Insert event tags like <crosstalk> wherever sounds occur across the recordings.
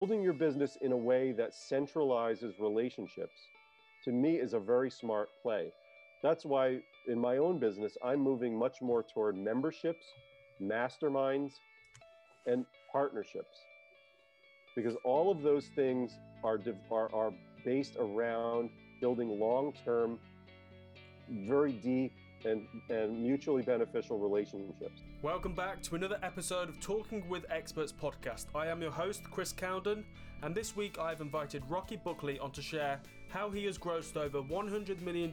building your business in a way that centralizes relationships to me is a very smart play. That's why in my own business, I'm moving much more toward memberships, masterminds, and partnerships. Because all of those things are, are, are based around building long term, very deep, and, and mutually beneficial relationships. Welcome back to another episode of Talking with Experts podcast. I am your host, Chris Cowden, and this week I've invited Rocky Buckley on to share how he has grossed over $100 million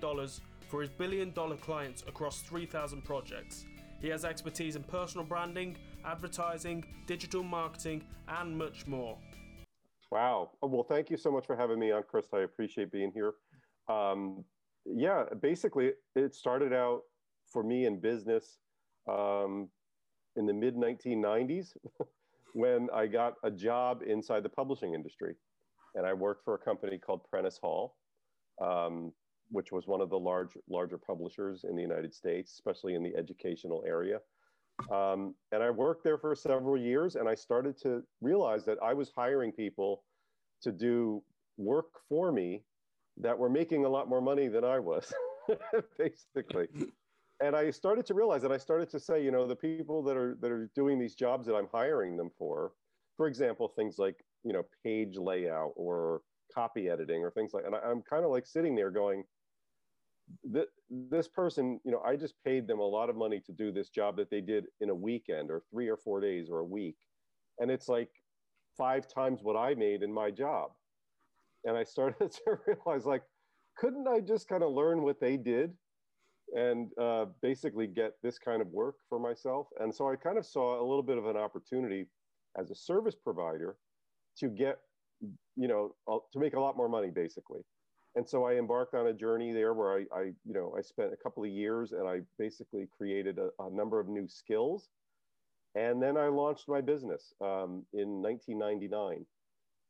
for his billion dollar clients across 3,000 projects. He has expertise in personal branding, advertising, digital marketing, and much more. Wow. Well, thank you so much for having me on, Chris. I appreciate being here. Um, yeah, basically, it started out for me in business um, in the mid 1990s <laughs> when I got a job inside the publishing industry. And I worked for a company called Prentice Hall, um, which was one of the large, larger publishers in the United States, especially in the educational area. Um, and I worked there for several years, and I started to realize that I was hiring people to do work for me that were making a lot more money than I was, <laughs> basically. And I started to realize that I started to say, you know, the people that are that are doing these jobs that I'm hiring them for, for example, things like you know page layout or copy editing or things like, and I, am kind of like sitting there going, this person, you know, I just paid them a lot of money to do this job that they did in a weekend or three or four days or a week, and it's like five times what I made in my job. And I started <laughs> to realize like, couldn't I just kind of learn what they did and uh, basically get this kind of work for myself? And so I kind of saw a little bit of an opportunity as a service provider to get, you know, to make a lot more money basically. And so I embarked on a journey there where I, I you know, I spent a couple of years and I basically created a, a number of new skills. And then I launched my business um, in 1999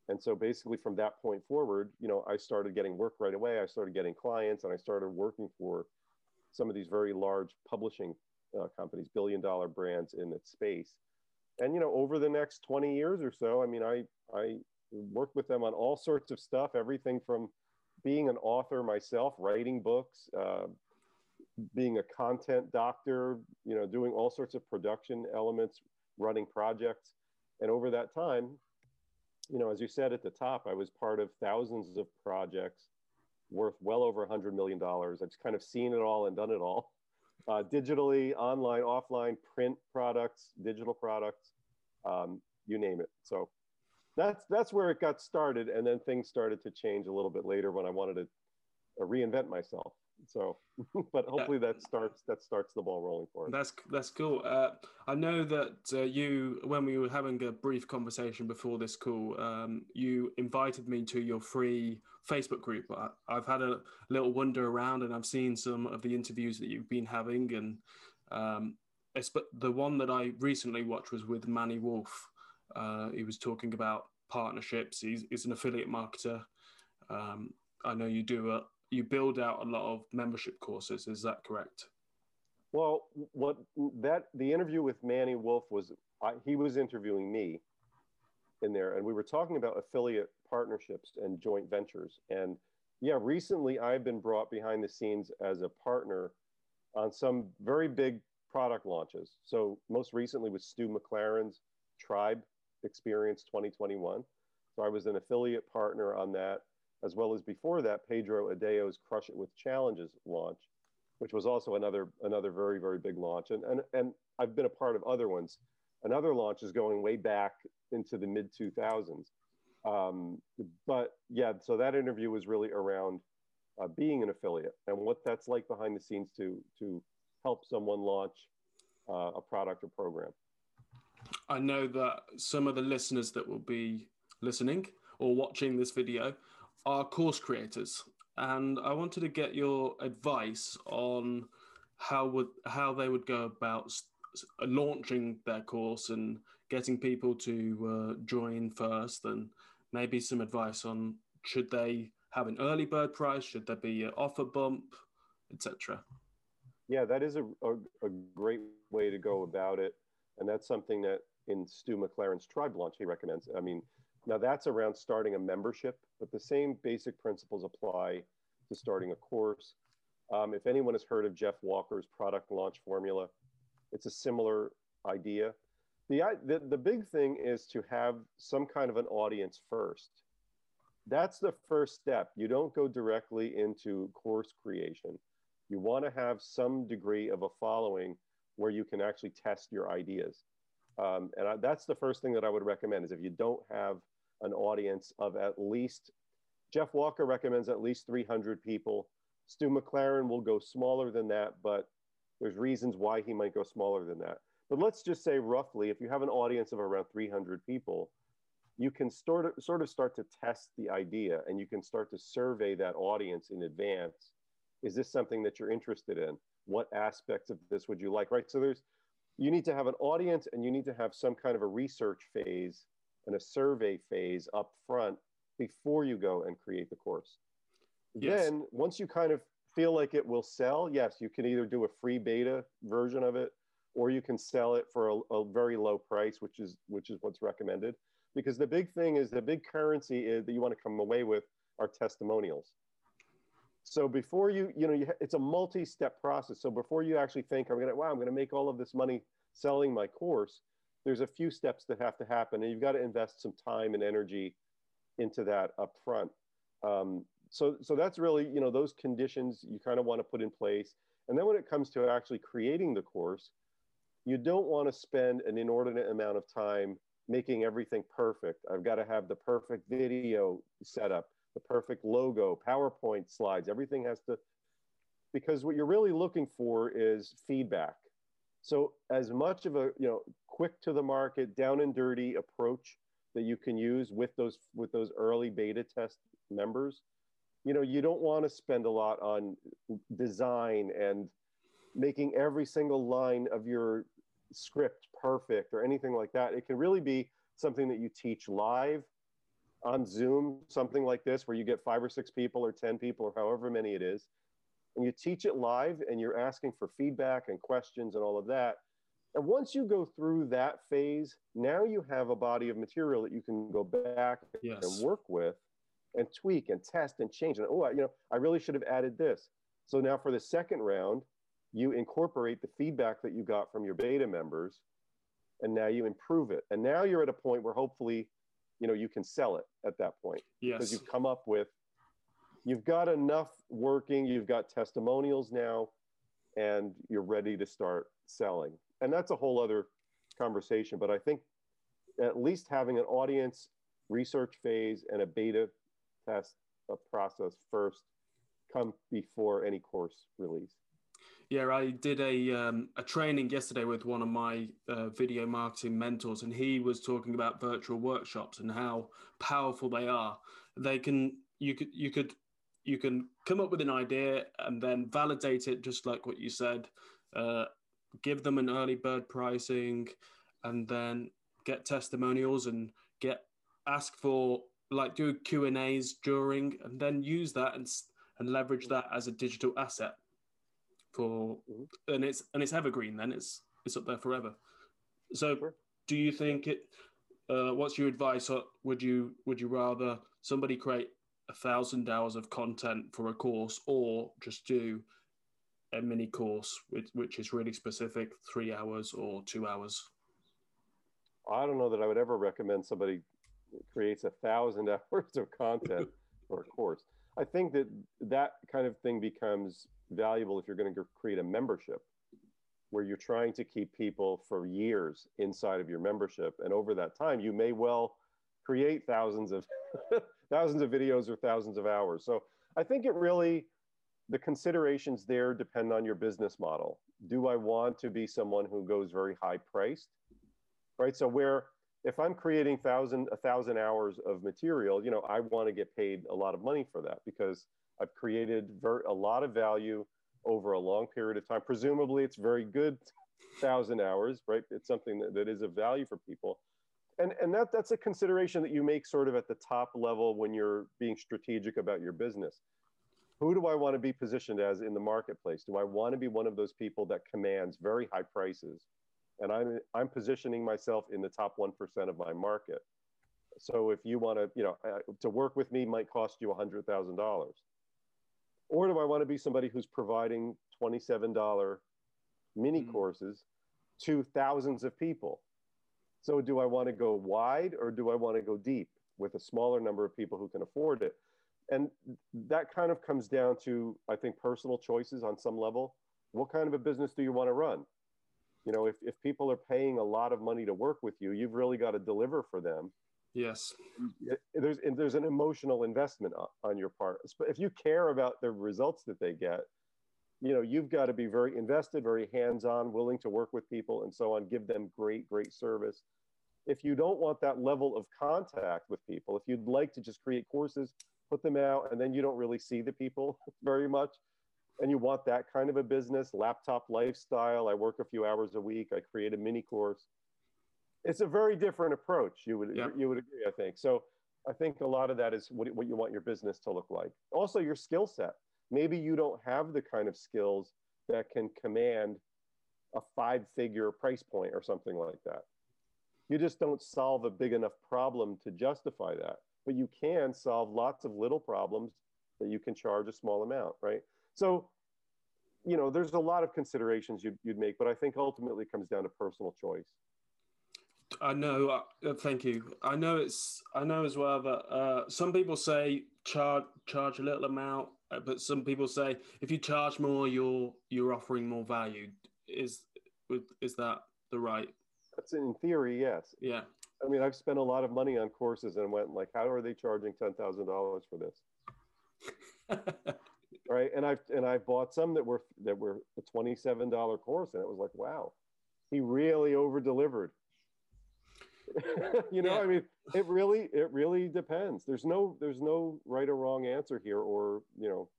and so basically from that point forward you know i started getting work right away i started getting clients and i started working for some of these very large publishing uh, companies billion dollar brands in its space. And you know over the next 20 years or so i mean i i worked with them on all sorts of stuff everything from being an author myself writing books uh, being a content doctor you know doing all sorts of production elements running projects. And over that time you know, as you said at the top, I was part of thousands of projects worth well over $100 million. I've kind of seen it all and done it all uh, digitally, online, offline, print products, digital products, um, you name it. So that's, that's where it got started. And then things started to change a little bit later when I wanted to uh, reinvent myself. So, <laughs> but hopefully that starts that starts the ball rolling for us. That's that's cool. Uh, I know that uh, you, when we were having a brief conversation before this call, um, you invited me to your free Facebook group. I, have had a little wander around, and I've seen some of the interviews that you've been having, and um, the one that I recently watched was with Manny Wolf. Uh, he was talking about partnerships. He's, he's an affiliate marketer. Um, I know you do a you build out a lot of membership courses. Is that correct? Well, what that the interview with Manny Wolf was, I, he was interviewing me in there, and we were talking about affiliate partnerships and joint ventures. And yeah, recently I've been brought behind the scenes as a partner on some very big product launches. So most recently was Stu McLaren's Tribe Experience 2021. So I was an affiliate partner on that as well as before that, Pedro Adao's Crush It with Challenges launch, which was also another another very very big launch. And and and I've been a part of other ones. Another launch is going way back into the mid 2000s. Um, but yeah, so that interview was really around uh, being an affiliate and what that's like behind the scenes to to help someone launch uh, a product or program. I know that some of the listeners that will be listening or watching this video are course creators, and I wanted to get your advice on how would how they would go about launching their course and getting people to uh, join first, and maybe some advice on should they have an early bird price, should there be an offer bump, etc. Yeah, that is a, a, a great way to go about it, and that's something that in Stu McLaren's Tribe launch he recommends. I mean, Now that's around starting a membership, but the same basic principles apply to starting a course. Um, if anyone has heard of Jeff Walker's product launch formula, it's a similar idea. The, the, the big thing is to have some kind of an audience first. That's the first step. You don't go directly into course creation. You want to have some degree of a following where you can actually test your ideas. Um, and I, that's the first thing that I would recommend is if you don't have an audience of at least, Jeff Walker recommends at least 300 people. Stu McLaren will go smaller than that, but there's reasons why he might go smaller than that. But let's just say roughly, if you have an audience of around 300 people, you can sort of, sort of start to test the idea and you can start to survey that audience in advance. Is this something that you're interested in? What aspects of this would you like, right? So there's, you need to have an audience and you need to have some kind of a research phase and a survey phase up front before you go and create the course. Yes. Then, once you kind of feel like it will sell, yes, you can either do a free beta version of it or you can sell it for a, a very low price, which is which is what's recommended. Because the big thing is the big currency is that you want to come away with are testimonials. So before you, you know, you, it's a multi-step process. So before you actually think, I'm gonna, wow, I'm gonna make all of this money selling my course, there's a few steps that have to happen, and you've got to invest some time and energy into that up front. Um, so, so that's really, you know, those conditions you kind of want to put in place. And then when it comes to actually creating the course, you don't want to spend an inordinate amount of time making everything perfect. I've got to have the perfect video set up, the perfect logo, PowerPoint slides, everything has to, because what you're really looking for is feedback. So as much of a, you know, quick to the market, down and dirty approach that you can use with those with those early beta test members, you know, you don't want to spend a lot on design and making every single line of your script perfect or anything like that. It can really be something that you teach live on Zoom, something like this, where you get five or six people or 10 people or however many it is and you teach it live and you're asking for feedback and questions and all of that. And once you go through that phase, now you have a body of material that you can go back yes. and work with and tweak and test and change. And oh, you know, I really should have added this. So now for the second round, you incorporate the feedback that you got from your beta members and now you improve it. And now you're at a point where hopefully, you know, you can sell it at that point yes. because you've come up with you've got enough working, you've got testimonials now, and you're ready to start selling. And that's a whole other conversation. But I think at least having an audience research phase and a beta test a process first come before any course release. Yeah, I did a um, a training yesterday with one of my uh, video marketing mentors, and he was talking about virtual workshops and how powerful they are. They can you could you could you can come up with an idea and then validate it just like what you said uh, give them an early bird pricing and then get testimonials and get ask for like do q and a's during and then use that and, and leverage that as a digital asset for and it's and it's evergreen then it's it's up there forever. So sure. do you think it uh, what's your advice would you would you rather somebody create a thousand hours of content for a course or just do a mini course which, which is really specific three hours or two hours? I don't know that i would ever recommend somebody creates a thousand <laughs> hours of content for a course. I think that that kind of thing becomes valuable if you're going to create a membership where you're trying to keep people for years inside of your membership and over that time you may well create thousands of <laughs> thousands of videos or thousands of hours. So I think it really, the considerations there depend on your business model. Do I want to be someone who goes very high priced? Right. So where if I'm creating thousand a thousand hours of material, you know, I want to get paid a lot of money for that because I've created ver- a lot of value over a long period of time. Presumably, it's very good thousand hours, right? It's something that, that is of value for people and and that that's a consideration that you make sort of at the top level when you're being strategic about your business who do i want to be positioned as in the marketplace do i want to be one of those people that commands very high prices and i'm i'm positioning myself in the top 1% of my market So if you want to, you know, uh, to work with me might cost you $100,000. Or do I want to be somebody who's providing $27 mini mm-hmm. courses to thousands of people? So do I want to go wide or do I want to go deep with a smaller number of people who can afford it? And that kind of comes down to, I think, personal choices on some level. What kind of a business do you want to run? You know, if, if people are paying a lot of money to work with you, you've really got to deliver for them. Yes. There's, there's an emotional investment on your part. If you care about the results that they get, you know, you've got to be very invested, very hands-on, willing to work with people and so on, give them great, great service. If you don't want that level of contact with people, if you'd like to just create courses, put them out, and then you don't really see the people <laughs> very much, and you want that kind of a business, laptop lifestyle, I work a few hours a week, I create a mini course. It's a very different approach. You would you would agree, I think. So I think a lot of that is what, what you want your business to look like. Also, your skill set maybe you don't have the kind of skills that can command a five figure price point or something like that. You just don't solve a big enough problem to justify that. But you can solve lots of little problems that you can charge a small amount, right? So, you know, there's a lot of considerations you'd, you'd make, but I think ultimately it comes down to personal choice. I know. Uh, thank you. I know it's. I know as well that uh, some people say charge charge a little amount, uh, but some people say if you charge more, you're you're offering more value. Is is that the right? That's in theory, yes. Yeah. I mean, I've spent a lot of money on courses and went like, how are they charging ten thousand dollars for this? <laughs> right, and I've and I've bought some that were that were a twenty seven dollar course, and it was like, wow, he really over delivered. <laughs> you know, yeah. I mean, it really it really depends. There's no there's no right or wrong answer here, or you know,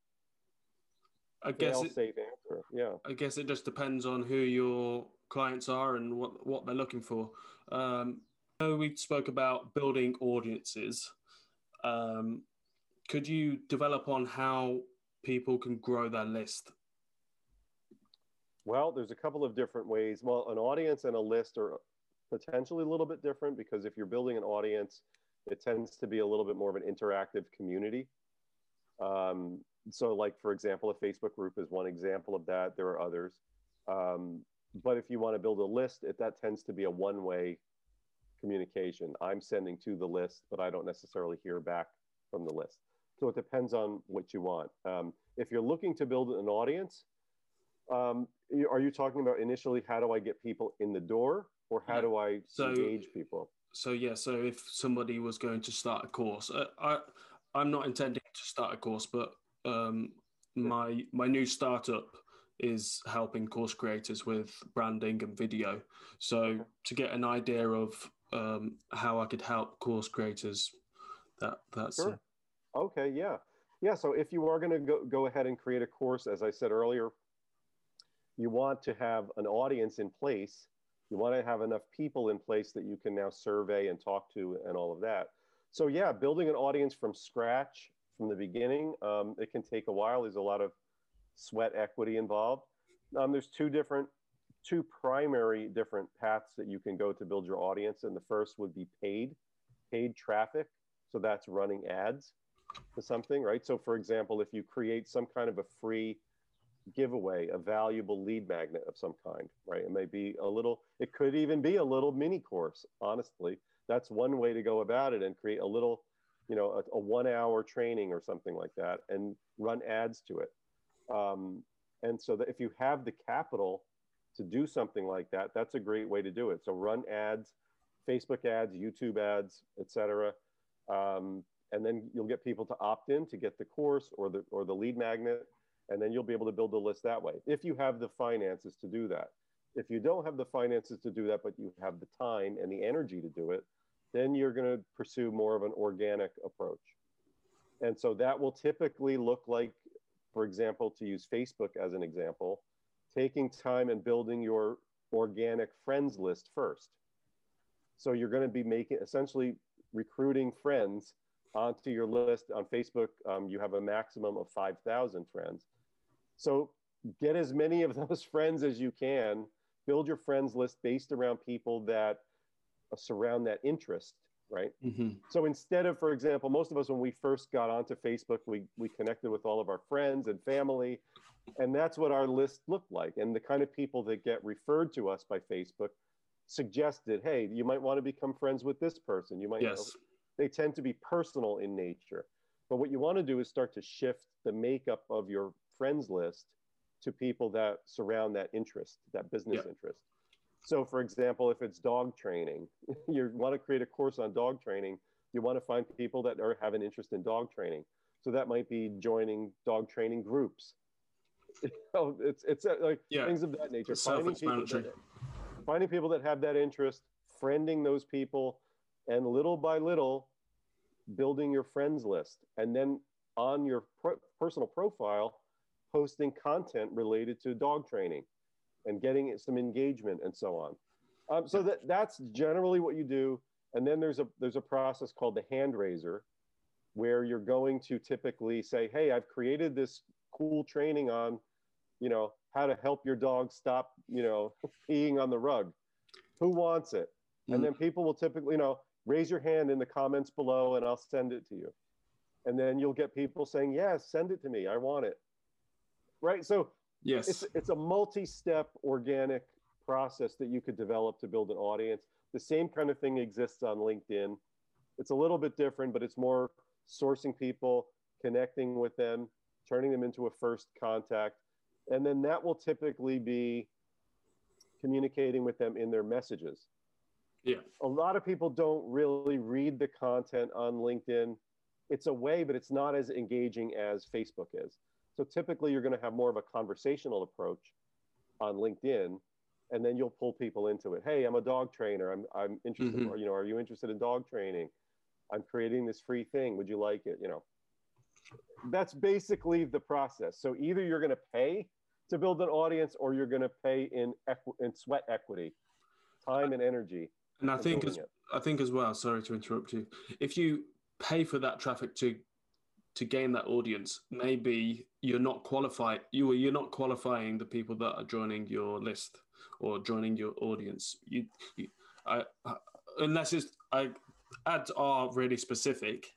I guess it, safe answer. Yeah, I guess it just depends on who your clients are and what what they're looking for. Um, so we spoke about building audiences. Um, could you develop on how people can grow their list? Well, there's a couple of different ways. Well, an audience and a list are potentially a little bit different because if you're building an audience, it tends to be a little bit more of an interactive community. Um, so, like for example, a Facebook group is one example of that. There are others. Um, but if you want to build a list, it, that tends to be a one-way communication. I'm sending to the list, but I don't necessarily hear back from the list. So it depends on what you want. Um, if you're looking to build an audience, um, are you talking about initially how do I get people in the door, or how yeah. do I so, engage people? So yeah, so if somebody was going to start a course, uh, I I'm not intending to start a course, but um, my my new startup is helping course creators with branding and video. So to get an idea of um, how I could help course creators, that that's sure. okay. Yeah, yeah. So if you are going to go go ahead and create a course, as I said earlier, you want to have an audience in place you want to have enough people in place that you can now survey and talk to and all of that. So yeah, building an audience from scratch from the beginning, um, it can take a while. There's a lot of sweat equity involved. Um, there's two different, two primary different paths that you can go to build your audience. And the first would be paid, paid traffic. So that's running ads to something, right? So for example, if you create some kind of a free giveaway, a valuable lead magnet of some kind, right? It may be a little, it could even be a little mini course, honestly. That's one way to go about it and create a little, you know, a, a one hour training or something like that and run ads to it. Um, and so that if you have the capital to do something like that, that's a great way to do it. So run ads, Facebook ads, YouTube ads, etc. Um, and then you'll get people to opt in to get the course or the or the lead magnet and then you'll be able to build a list that way if you have the finances to do that. If you don't have the finances to do that, but you have the time and the energy to do it, then you're going to pursue more of an organic approach. And so that will typically look like, for example, to use Facebook as an example, taking time and building your organic friends list first. So you're going to be making essentially recruiting friends onto your list on Facebook. Um, you have a maximum of 5,000 friends. So get as many of those <laughs> friends as you can. Build your friends list based around people that uh, surround that interest right? Mm-hmm. So instead of, for example, most of us, when we first got onto Facebook, we, we connected with all of our friends and family, and that's what our list looked like. And the kind of people that get referred to us by Facebook suggested, hey, you might want to become friends with this person. You might, Yes. know, they tend to be personal in nature. But what you want to do is start to shift the makeup of your friends list to people that surround that interest, that business Yeah. interest. So, for example, if it's dog training, <laughs> you want to create a course on dog training, you want to find people that are, have an interest in dog training. So that might be joining dog training groups. You <laughs> know, it's it's uh, like Yeah. things of that nature. Finding people, that, finding people that have that interest, friending those people, and little by little, building your friends list, and then on your pro- personal profile, posting content related to dog training, and getting some engagement and so on. Um, so that that's generally what you do. And then there's a there's a process called the hand raiser, where you're going to typically say, "Hey, I've created this cool training on, you know, how to help your dog stop, you know, <laughs> peeing on the rug. Who wants it?" And Mm. then people will typically, you know, raise your hand in the comments below, and I'll send it to you. And then you'll get people saying, "Yes, send it to me. I want it." Right. So Yes. it's it's a multi-step organic process that you could develop to build an audience. The same kind of thing exists on LinkedIn. It's a little bit different, but it's more sourcing people, connecting with them, turning them into a first contact, and then that will typically be communicating with them in their messages. Yeah. A lot of people don't really read the content on LinkedIn. It's a way, but it's not as engaging as Facebook is. So typically you're going to have more of a conversational approach on LinkedIn and then you'll pull people into it. Hey, I'm a dog trainer. I'm I'm interested Mhm. or you know, are you interested in dog training? I'm creating this free thing. Would you like it? You know. That's basically the process. So either you're going to pay to build an audience or you're going to pay in equi- in sweat equity, time and energy. and I think as it. I think as well. Sorry to interrupt you. If you pay for that traffic to to gain that audience, maybe you're not qualified. You you're not qualifying the people that are joining your list or joining your audience. You, you I, I, unless it's I, ads are really specific.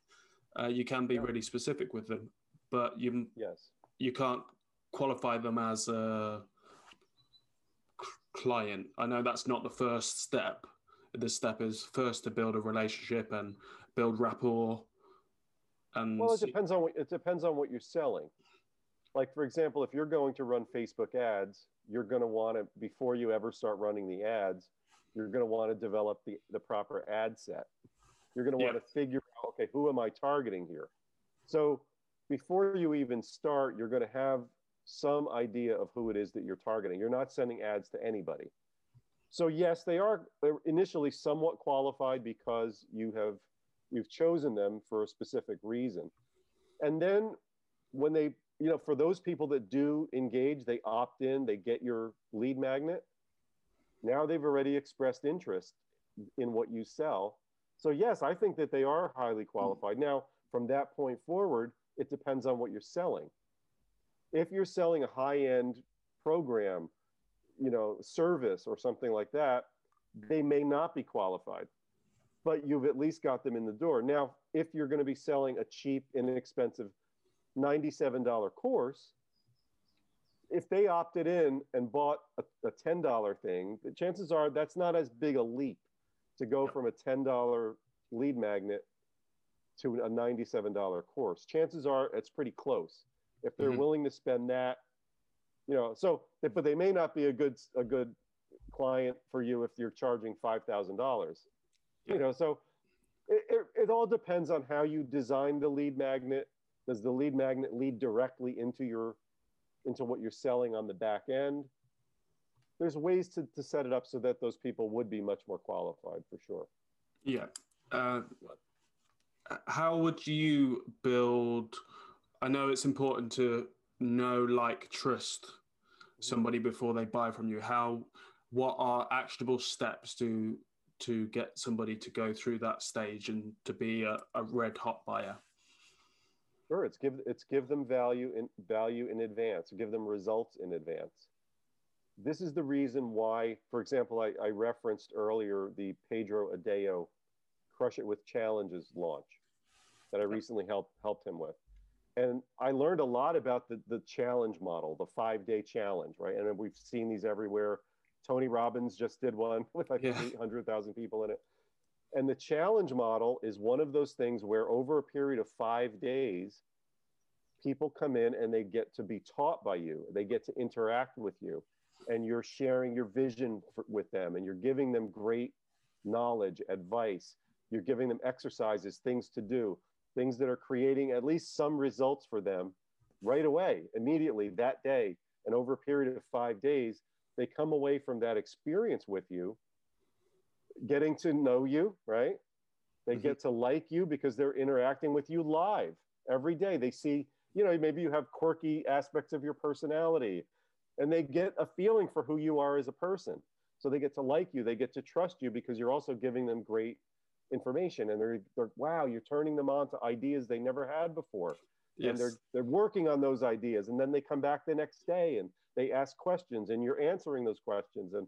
Uh, you can be Yeah. really specific with them, but you Yes. you can't qualify them as a client. I know that's not the first step. The step is first to build a relationship and build rapport. And Well, it see- depends on what it depends on what you're selling. Like for example, if you're going to run Facebook ads, you're going to want to before you ever start running the ads, you're going to want to develop the the proper ad set. You're going to want Yeah. to figure out okay, who am I targeting here? So before you even start, you're going to have some idea of who it is that you're targeting. You're not sending ads to anybody. So yes, they're initially somewhat qualified because you have you've chosen them for a specific reason. And then when they, you know, for those people that do engage, they opt in, they get your lead magnet. Now they've already expressed interest in what you sell. So yes, I think that they are highly qualified. Now, from that point forward, it depends on what you're selling. If you're selling a high-end program, you know, service or something like that, they may not be qualified but you've at least got them in the door. Now, if you're going to be selling a cheap, inexpensive $97 course, if they opted in and bought a, a $10 thing, the chances are that's not as big a leap to go from a $10 lead magnet to a $97 course. Chances are it's pretty close. If they're Mhm. willing to spend that, you know, so, but they may not be a good, a good client for you if you're charging $5,000 you know so it, it, it all depends on how you design the lead magnet does the lead magnet lead directly into your into what you're selling on the back end there's ways to, to set it up so that those people would be much more qualified for sure Yeah. Uh, how would you build? I know it's important to know, like, trust somebody before they buy from you. How? What are actionable steps to to get somebody to go through that stage and to be a, a red hot buyer? sure it's give it's give them value in value in advance give them results in advance this is the reason why for example i, I referenced earlier the Pedro Adao Crush It with Challenges launch that I recently helped helped him with. And I learned a lot about the, the challenge model, the five day challenge, right? And we've seen these everywhere. Tony Robbins just did one <laughs> with like yeah. 800,000 people in it. And the challenge model is one of those things where over a period of five days, people come in and they get to be taught by you, they get to interact with you, and you're sharing your vision for, with them, and you're giving them great knowledge, advice, you're giving them exercises, things to do, things that are creating at least some results for them right away, immediately that day. And over a period of five days, they come away from that experience with you, getting to know you, right? They mm-hmm. get to like you because they're interacting with you live every day. They see, you know, maybe you have quirky aspects of your personality and they get a feeling for who you are as a person. So they get to like you, they get to trust you because you're also giving them great information and they're, they're wow you're turning them on to ideas they never had before yes. and they're they're working on those ideas. And then they come back the next day and they ask questions and you're answering those questions. And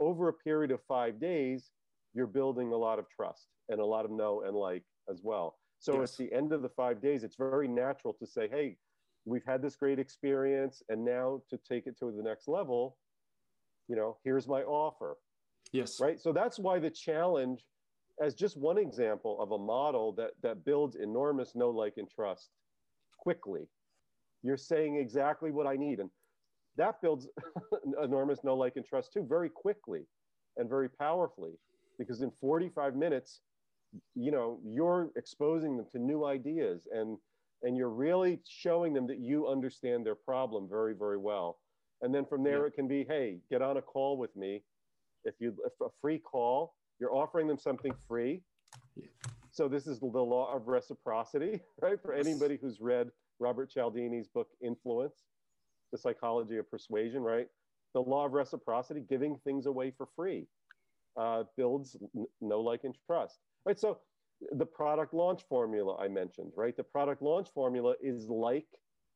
over a period of five days you're building a lot of trust and a lot of know and like as well. So yes. at the end of the five days it's very natural to say hey we've had this great experience and now to take it to the next level you know here's my offer. Yes. Right? So that's why the challenge as just one example of a model that, that builds enormous know, like, and trust quickly. You're saying exactly what I need. And that builds <laughs> enormous know, like, and trust too, very quickly and very powerfully. Because in 45 minutes, you know, you're exposing them to new ideas and and you're really showing them that you understand their problem very, very well. And then from there, yeah. it can be, hey, get on a call with me. If you if a free call, you're offering them something free. So this is the law of reciprocity, <laughs> right? For anybody who's read Robert Cialdini's book Influence, The Psychology of Persuasion, right? The law of reciprocity, giving things away for free, uh, builds no like, and trust. Right. So the product launch formula I mentioned, right? The product launch formula is like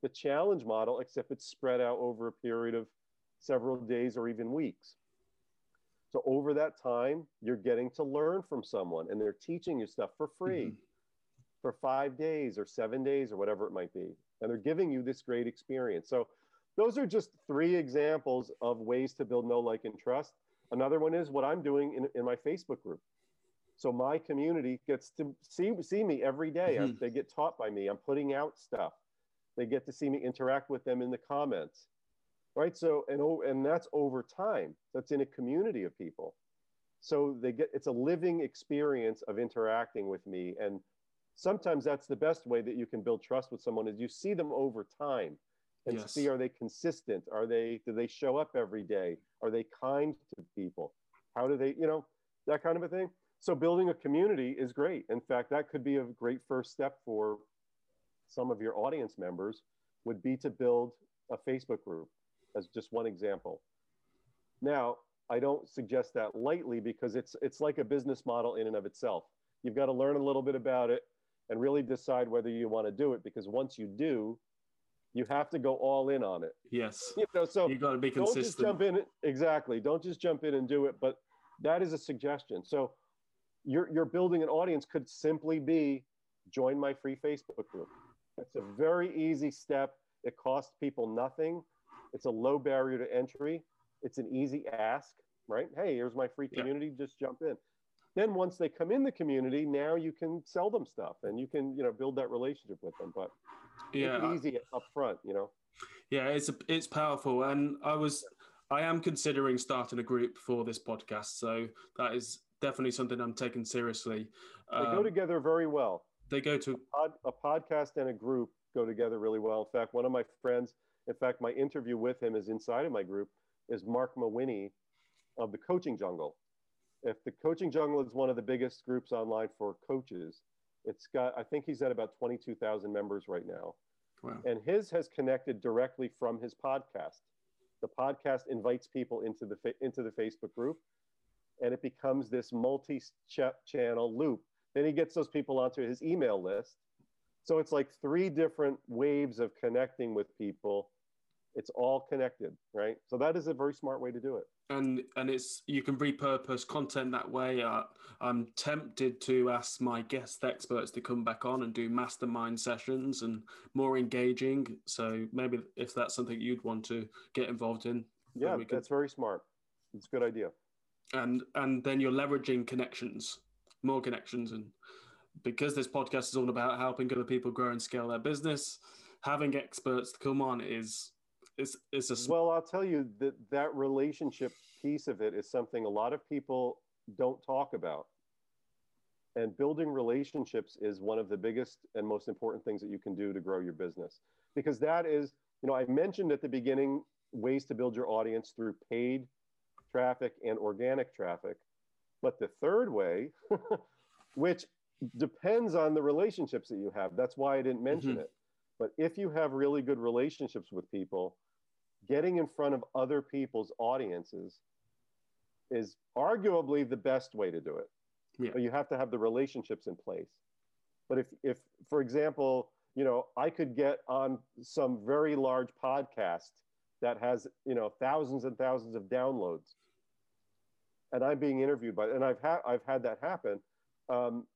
the challenge model, except it's spread out over a period of several days or even weeks. So over that time, you're getting to learn from someone and they're teaching you stuff for free mm-hmm. for five days or seven days or whatever it might be. And they're giving you this great experience. So those are just three examples of ways to build know, like, and trust. Another one is what I'm doing in, in my Facebook group. So my community gets to see, see me every day. Mm-hmm. They get taught by me. I'm putting out stuff. They get to see me interact with them in the comments right? So, and, and that's over time. That's in a community of people. So they get, it's a living experience of interacting with me. And sometimes that's the best way that you can build trust with someone is you see them over time and yes. see, are they consistent? Are they, do they show up every day? Are they kind to people? How do they, you know, that kind of a thing. So building a community is great. In fact, that could be a great first step for some of your audience members would be to build a Facebook group as just one example. Now, I don't suggest that lightly because it's it's like a business model in and of itself. You've got to learn a little bit about it and really decide whether you want to do it because once you do, you have to go all in on it. Yes. You know, so you got to be consistent. Don't just jump in exactly. Don't just jump in and do it, but that is a suggestion. So you're you're building an audience could simply be join my free Facebook group. It's a very easy step. It costs people nothing it's a low barrier to entry. It's an easy ask, right? Hey, here's my free community. Yeah. Just jump in. Then once they come in the community, now you can sell them stuff and you can, you know, build that relationship with them. But yeah, easy up front, you know. Yeah, it's a, it's powerful, and I was I am considering starting a group for this podcast, so that is definitely something I'm taking seriously. They um, go together very well. They go to a, pod, a podcast and a group go together really well. In fact, one of my friends in fact, my interview with him is inside of my group, is Mark Mawhinney of the Coaching Jungle. If the Coaching Jungle is one of the biggest groups online for coaches, it's got, I think he's at about 22,000 members right now. Wow. And his has connected directly from his podcast. The podcast invites people into the, into the Facebook group and it becomes this multi-channel loop. Then he gets those people onto his email list. So it's like three different waves of connecting with people It's all connected, right? So that is a very smart way to do it. And and it's you can repurpose content that way. Uh, I'm tempted to ask my guest experts to come back on and do mastermind sessions and more engaging. So maybe if that's something you'd want to get involved in, yeah, that's very smart. It's a good idea. And and then you're leveraging connections, more connections, and because this podcast is all about helping other people grow and scale their business, having experts to come on is is is a well. I'll tell you that that relationship piece of it is something a lot of people don't talk about. And building relationships is one of the biggest and most important things that you can do to grow your business. Because that is, you know, I mentioned at the beginning ways to build your audience through paid traffic and organic traffic. But the third way, <laughs> which depends on the relationships that you have, that's why I didn't mention mm-hmm. it. But if you have really good relationships with people, getting in front of other people's audiences is arguably the best way to do it. Yeah. But you have to have the relationships in place. But if, if, for example, you know, I could get on some very large podcast that has, you know, thousands and thousands of downloads, and I'm being interviewed by, and I've had I've had that happen. Um,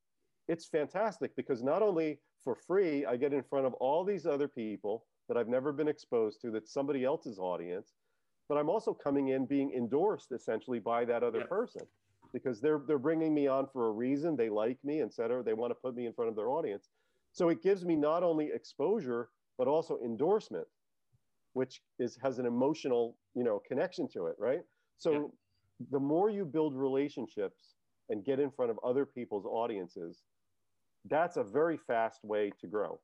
it's fantastic because not only for free I get in front of all these other people that I've never been exposed to, that's somebody else's audience, but I'm also coming in being endorsed essentially by that other yeah. person because they're they're bringing me on for a reason. They like me, et cetera. They want to put me in front of their audience. So it gives me not only exposure but also endorsement, which is has an emotional you know connection to it, right? So yeah. the more you build relationships and get in front of other people's audiences, that's a very fast way to grow.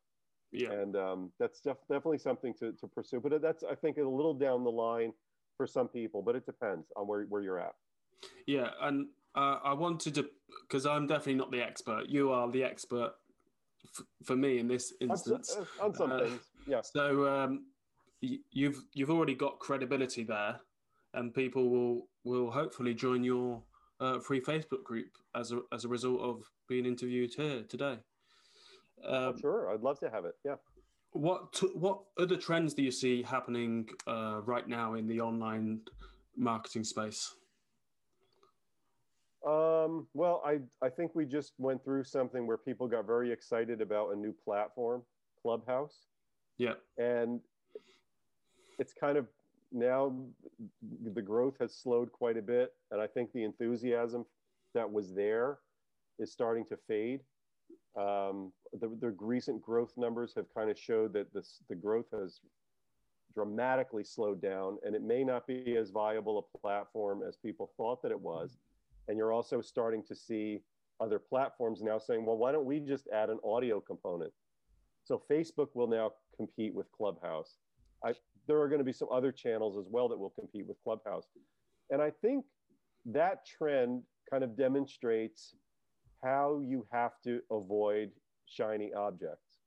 Yeah. And um, that's def- definitely something to, to pursue. But that's, I think, a little down the line for some people, but it depends on where, where you're at. Yeah. And uh, I wanted to, because I'm definitely not the expert. You are the expert f- for me in this instance. On, uh, on some uh, things, yeah. So um, y- you've, you've already got credibility there, and people will, will hopefully join your uh, free Facebook group as a, as a result of being interviewed here today. Oh, um, sure, I'd love to have it. Yeah. What what other trends do you see happening uh, right now in the online marketing space? Um, well, I I think we just went through something where people got very excited about a new platform, Clubhouse. Yeah. And it's kind of now the growth has slowed quite a bit, and I think the enthusiasm that was there is starting to fade. Um, the, the recent growth numbers have kind of showed that this, the growth has dramatically slowed down and it may not be as viable a platform as people thought that it was. And you're also starting to see other platforms now saying, well, why don't we just add an audio component? So Facebook will now compete with Clubhouse. I, there are going to be some other channels as well that will compete with Clubhouse. And I think that trend kind of demonstrates how you have to avoid shiny objects.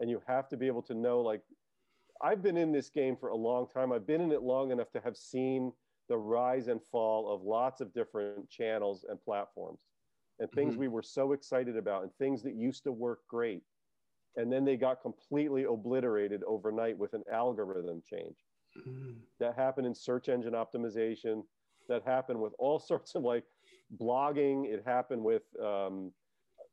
And you have to be able to know, like, I've been in this game for a long time. I've been in it long enough to have seen the rise and fall of lots of different channels and platforms and things mm-hmm. we were so excited about and things that used to work great. And then they got completely obliterated overnight with an algorithm change. Mm-hmm. That happened in search engine optimization. That happened with all <laughs> sorts of like blogging. It happened with, um,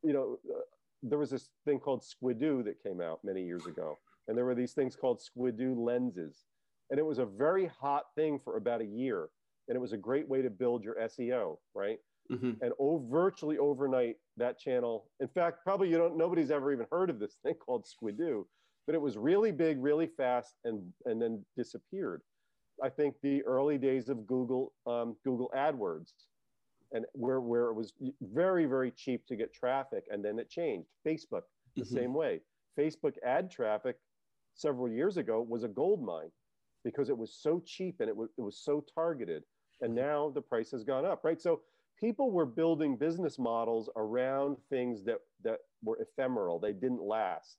you know, uh, there was this thing called Squidoo that came out many years ago, and there were these things called Squidoo lenses, and it was a very hot thing for about a year, and it was a great way to build your SEO, right? Mm-hmm. And oh, virtually overnight, that channel. In fact, probably you don't. Nobody's ever even heard of this <laughs> thing called Squidoo, but it was really big, really fast, and and then disappeared. I think the early days of Google um, Google AdWords and where, where it was very, very cheap to get traffic. And then it changed. Facebook, the mm-hmm. same way. Facebook ad traffic several years ago was a gold mine because it was so cheap and it was, it was so targeted. And mm-hmm. now the price has gone up, right? So people were building business models around things that, that were ephemeral, they didn't last.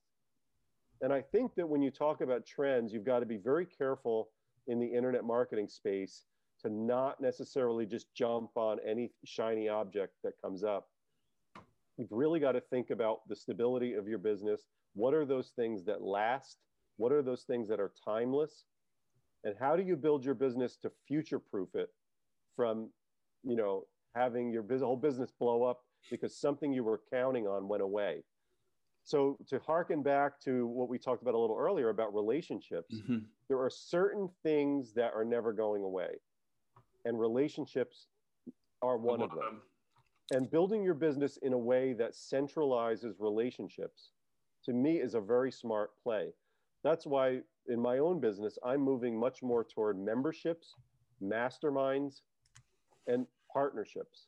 And I think that when you talk about trends, you've got to be very careful in the internet marketing space to not necessarily just jump on any shiny object that comes up. You've really got to think about the stability of your business. What are those things that last? What are those things that are timeless? and how do you build your business to future proof it from you know having your business, whole business blow up because something you were counting on went away so to harken back to what we talked about a little earlier about relationships mm-hmm. there are certain things that are never going away and relationships are one, one of them. them and building your business in a way that centralizes relationships to me is a very smart play. That's why in my own business i'm moving much more toward memberships masterminds and partnerships.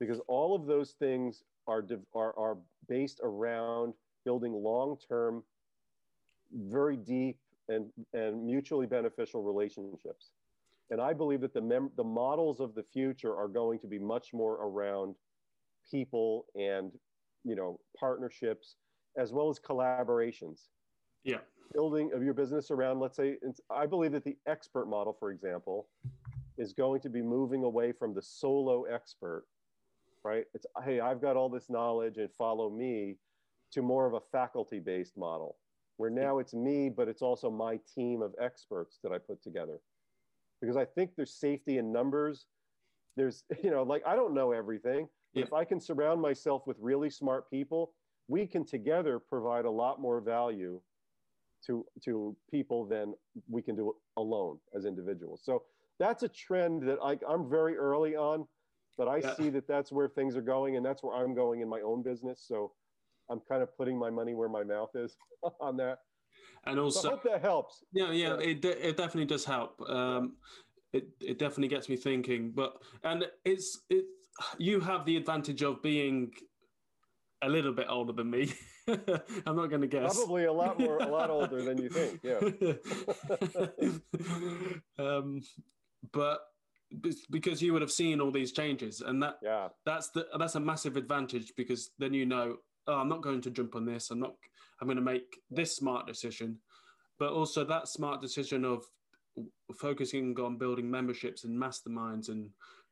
Because all of those things are, are, are based around building long-term very deep and, and mutually beneficial relationships and I believe that the, mem- the models of the future are going to be much more around people and, you know, partnerships as well as collaborations. Yeah. Building of your business around, let's say, I believe that the expert model, for example, is going to be moving away from the solo expert, right? It's, hey, I've got all this knowledge and follow me to more of a faculty based model where now it's me, but it's also my team of experts that I put together because I think there's safety in numbers. There's, <laughs> you know, like I don't know everything. Yeah. If I can surround myself with really smart people, we can together provide a lot more value to to people than we can do alone as individuals. So that's a trend that I, I'm very early on, but I yeah. see that that's where things are going, and that's where I'm going in my own business. So I'm kind of putting my money where my mouth is <laughs> on that and also so I hope that helps. Yeah, yeah, it it definitely does help. Um, it it definitely gets me thinking. But and it's it you have the advantage of being a little bit older than me. <laughs> I'm not going to guess. Probably a lot more, a lot older than you think. Yeah. <laughs> um, but because you would have seen all these changes, and that yeah, that's the that's a massive advantage because then you know, oh, I'm not going to jump on this. I'm not. I'm going to make this smart decision, but also that smart decision of focusing on building memberships and masterminds and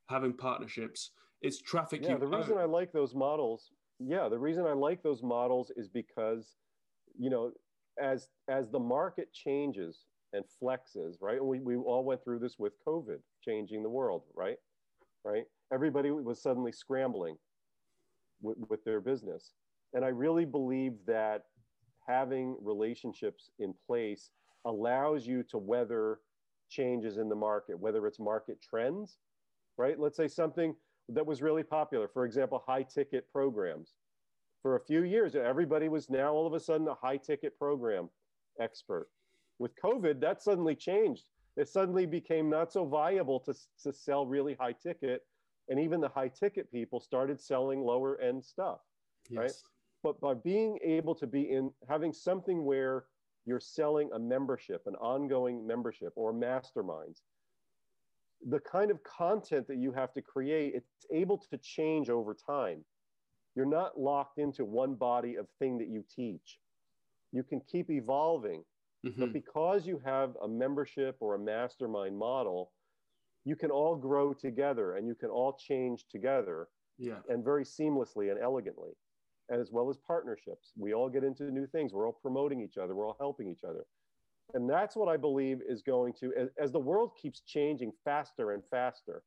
having partnerships. It's traffic. Yeah, the reason I like those models. Yeah, the reason I like those models is because, you know, as as the market changes and flexes, right? We we all went through this with COVID, changing the world, right? Right. Everybody was suddenly scrambling with, with their business, and I really believe that having relationships in place allows you to weather changes in the market, whether it's market trends, right? Let's say something that was really popular, for example, high ticket programs. For a few years, everybody was now all of a sudden a high ticket program expert. With COVID, that suddenly changed. It suddenly became not so viable to, to sell really high ticket. And even the high ticket people started selling lower end stuff, yes. right? But by being able to be in having something where you're selling a membership, an ongoing membership or masterminds, the kind of content that you have to create, it's able to change over time. You're not locked into one body of thing that you teach. You can keep evolving. Mm-hmm. But because you have a membership or a mastermind model, you can all grow together and you can all change together yeah. and very seamlessly and elegantly as well as partnerships. We all get into new things. We're all promoting each other. We're all helping each other. And that's what I believe is going to, as, as the world keeps changing faster and faster,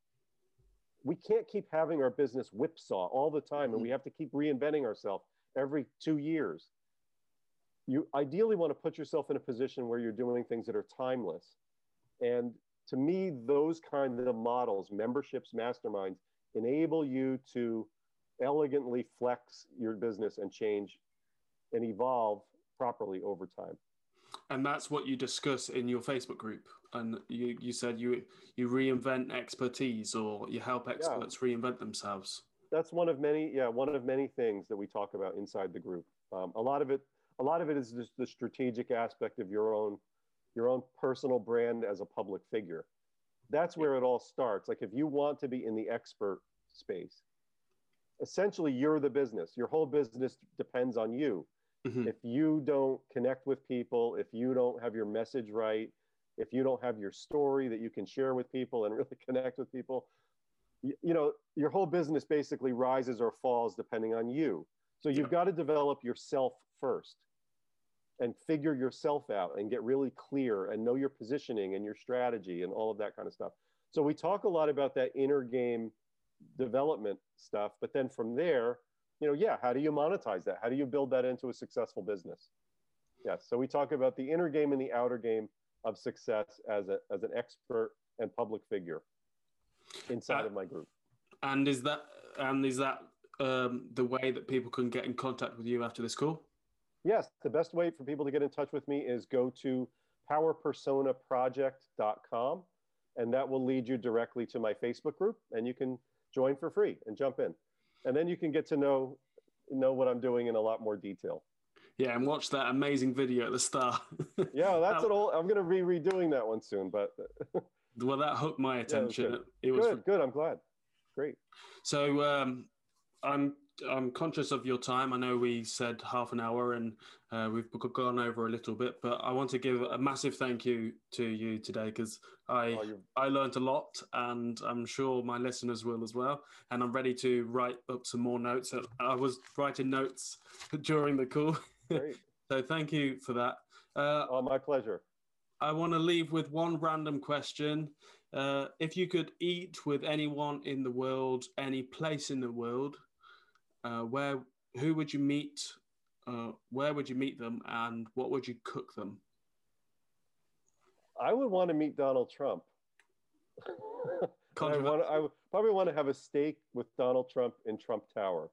we can't keep having our business whipsaw all the time, and we mm-hmm. have to keep reinventing ourselves every two years. You ideally want to put yourself in a position where you're doing things that are timeless. And to me, those kind of models, memberships, masterminds, enable you to elegantly flex your business and change and evolve properly over time. And that's what you discuss in your Facebook group. And you, you said you you reinvent expertise or you help experts yeah. reinvent themselves. That's one of many, yeah, one of many things that we talk about inside the group. Um, a lot of it, a lot of it is just the strategic aspect of your own, your own personal brand as a public figure. That's where it all starts. Like if you want to be in the expert space, essentially you're the business. Your whole business depends on you. Mm-hmm. If you don't connect with people, if you don't have your message right, if you don't have your story that you can share with people and <laughs> really connect with people, you, you know, your whole business basically rises or falls depending on you. So you've yeah. got to develop yourself first. and figure yourself out and get really clear and know your positioning and your strategy and all of that kind of stuff. So we talk a lot about that inner game development stuff, but then from there, you know, yeah, how do you monetize that? How do you build that into a successful business? Yes. So we talk about the inner game and the outer game of success as a as an expert and public figure inside uh, of my group. And is that and is that um, the way that people can get in contact with you after this call? Yes, the best way for people to get in touch with me is go to powerpersonaproject.com and that will lead you directly to my Facebook group and you can join for free and jump in. And then you can get to know know what I'm doing in a lot more detail. Yeah, and watch that amazing video at the start. yeah, <laughs> that's an old. I'm going to be redoing that one soon, but <laughs> well, that hooked my attention. Yeah, it was, it was good. Good. I'm glad. Great. So um, I'm I'm conscious of your time. I know we said half an hour, and uh, we've gone over a little bit, but I want to give a massive thank you to you today because I oh, I learned a lot, and I'm sure my listeners will as well. And I'm ready to write up some more notes. I was writing notes <laughs> during the call, <laughs> so thank you for that. Uh, oh, my pleasure. I want to leave with one random question. Uh, if you could eat with anyone in the world, any place in the world, uh, where who would you meet? Uh, where would you meet them, and what would you cook them? I would want to meet Donald Trump. <laughs> I, want, I probably want to have a steak with Donald Trump in Trump Tower.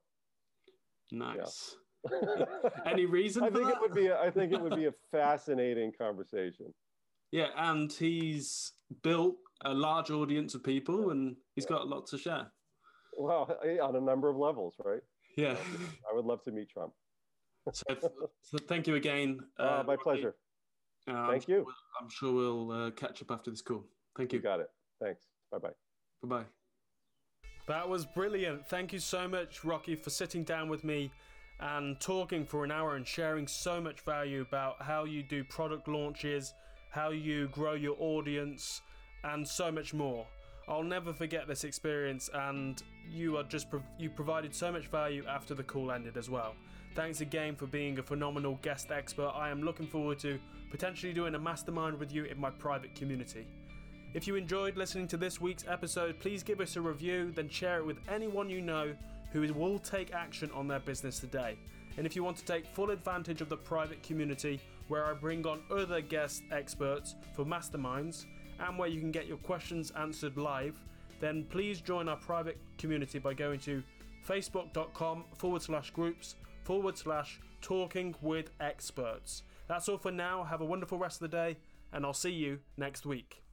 Nice. Yeah. Any reason? I think that? it would be. A, I think it would be a <laughs> fascinating conversation. Yeah, and he's built a large audience of people, and he's got a lot to share. Well, on a number of levels, right? Yeah. I would love to meet Trump. so, so thank you again. <laughs> Uh, uh, my pleasure. Uh, thank I'm you. Sure we'll, I'm sure we'll uh, catch up after this call. Thank you. you got it. Thanks. Bye bye. Bye bye. That was brilliant. Thank you so much, Rocky, for sitting down with me and talking for an hour and sharing so much value about how you do product launches, how you grow your audience, and so much more. I'll never forget this experience, and you are just pro- you provided so much value after the call ended as well. Thanks again for being a phenomenal guest expert. I am looking forward to potentially doing a mastermind with you in my private community. If you enjoyed listening to this week's episode, please give us a review, then share it with anyone you know who will take action on their business today. And if you want to take full advantage of the private community where I bring on other guest experts for masterminds, and where you can get your questions answered live, then please join our private community by going to facebook.com forward slash groups forward slash talking with experts. That's all for now. Have a wonderful rest of the day, and I'll see you next week.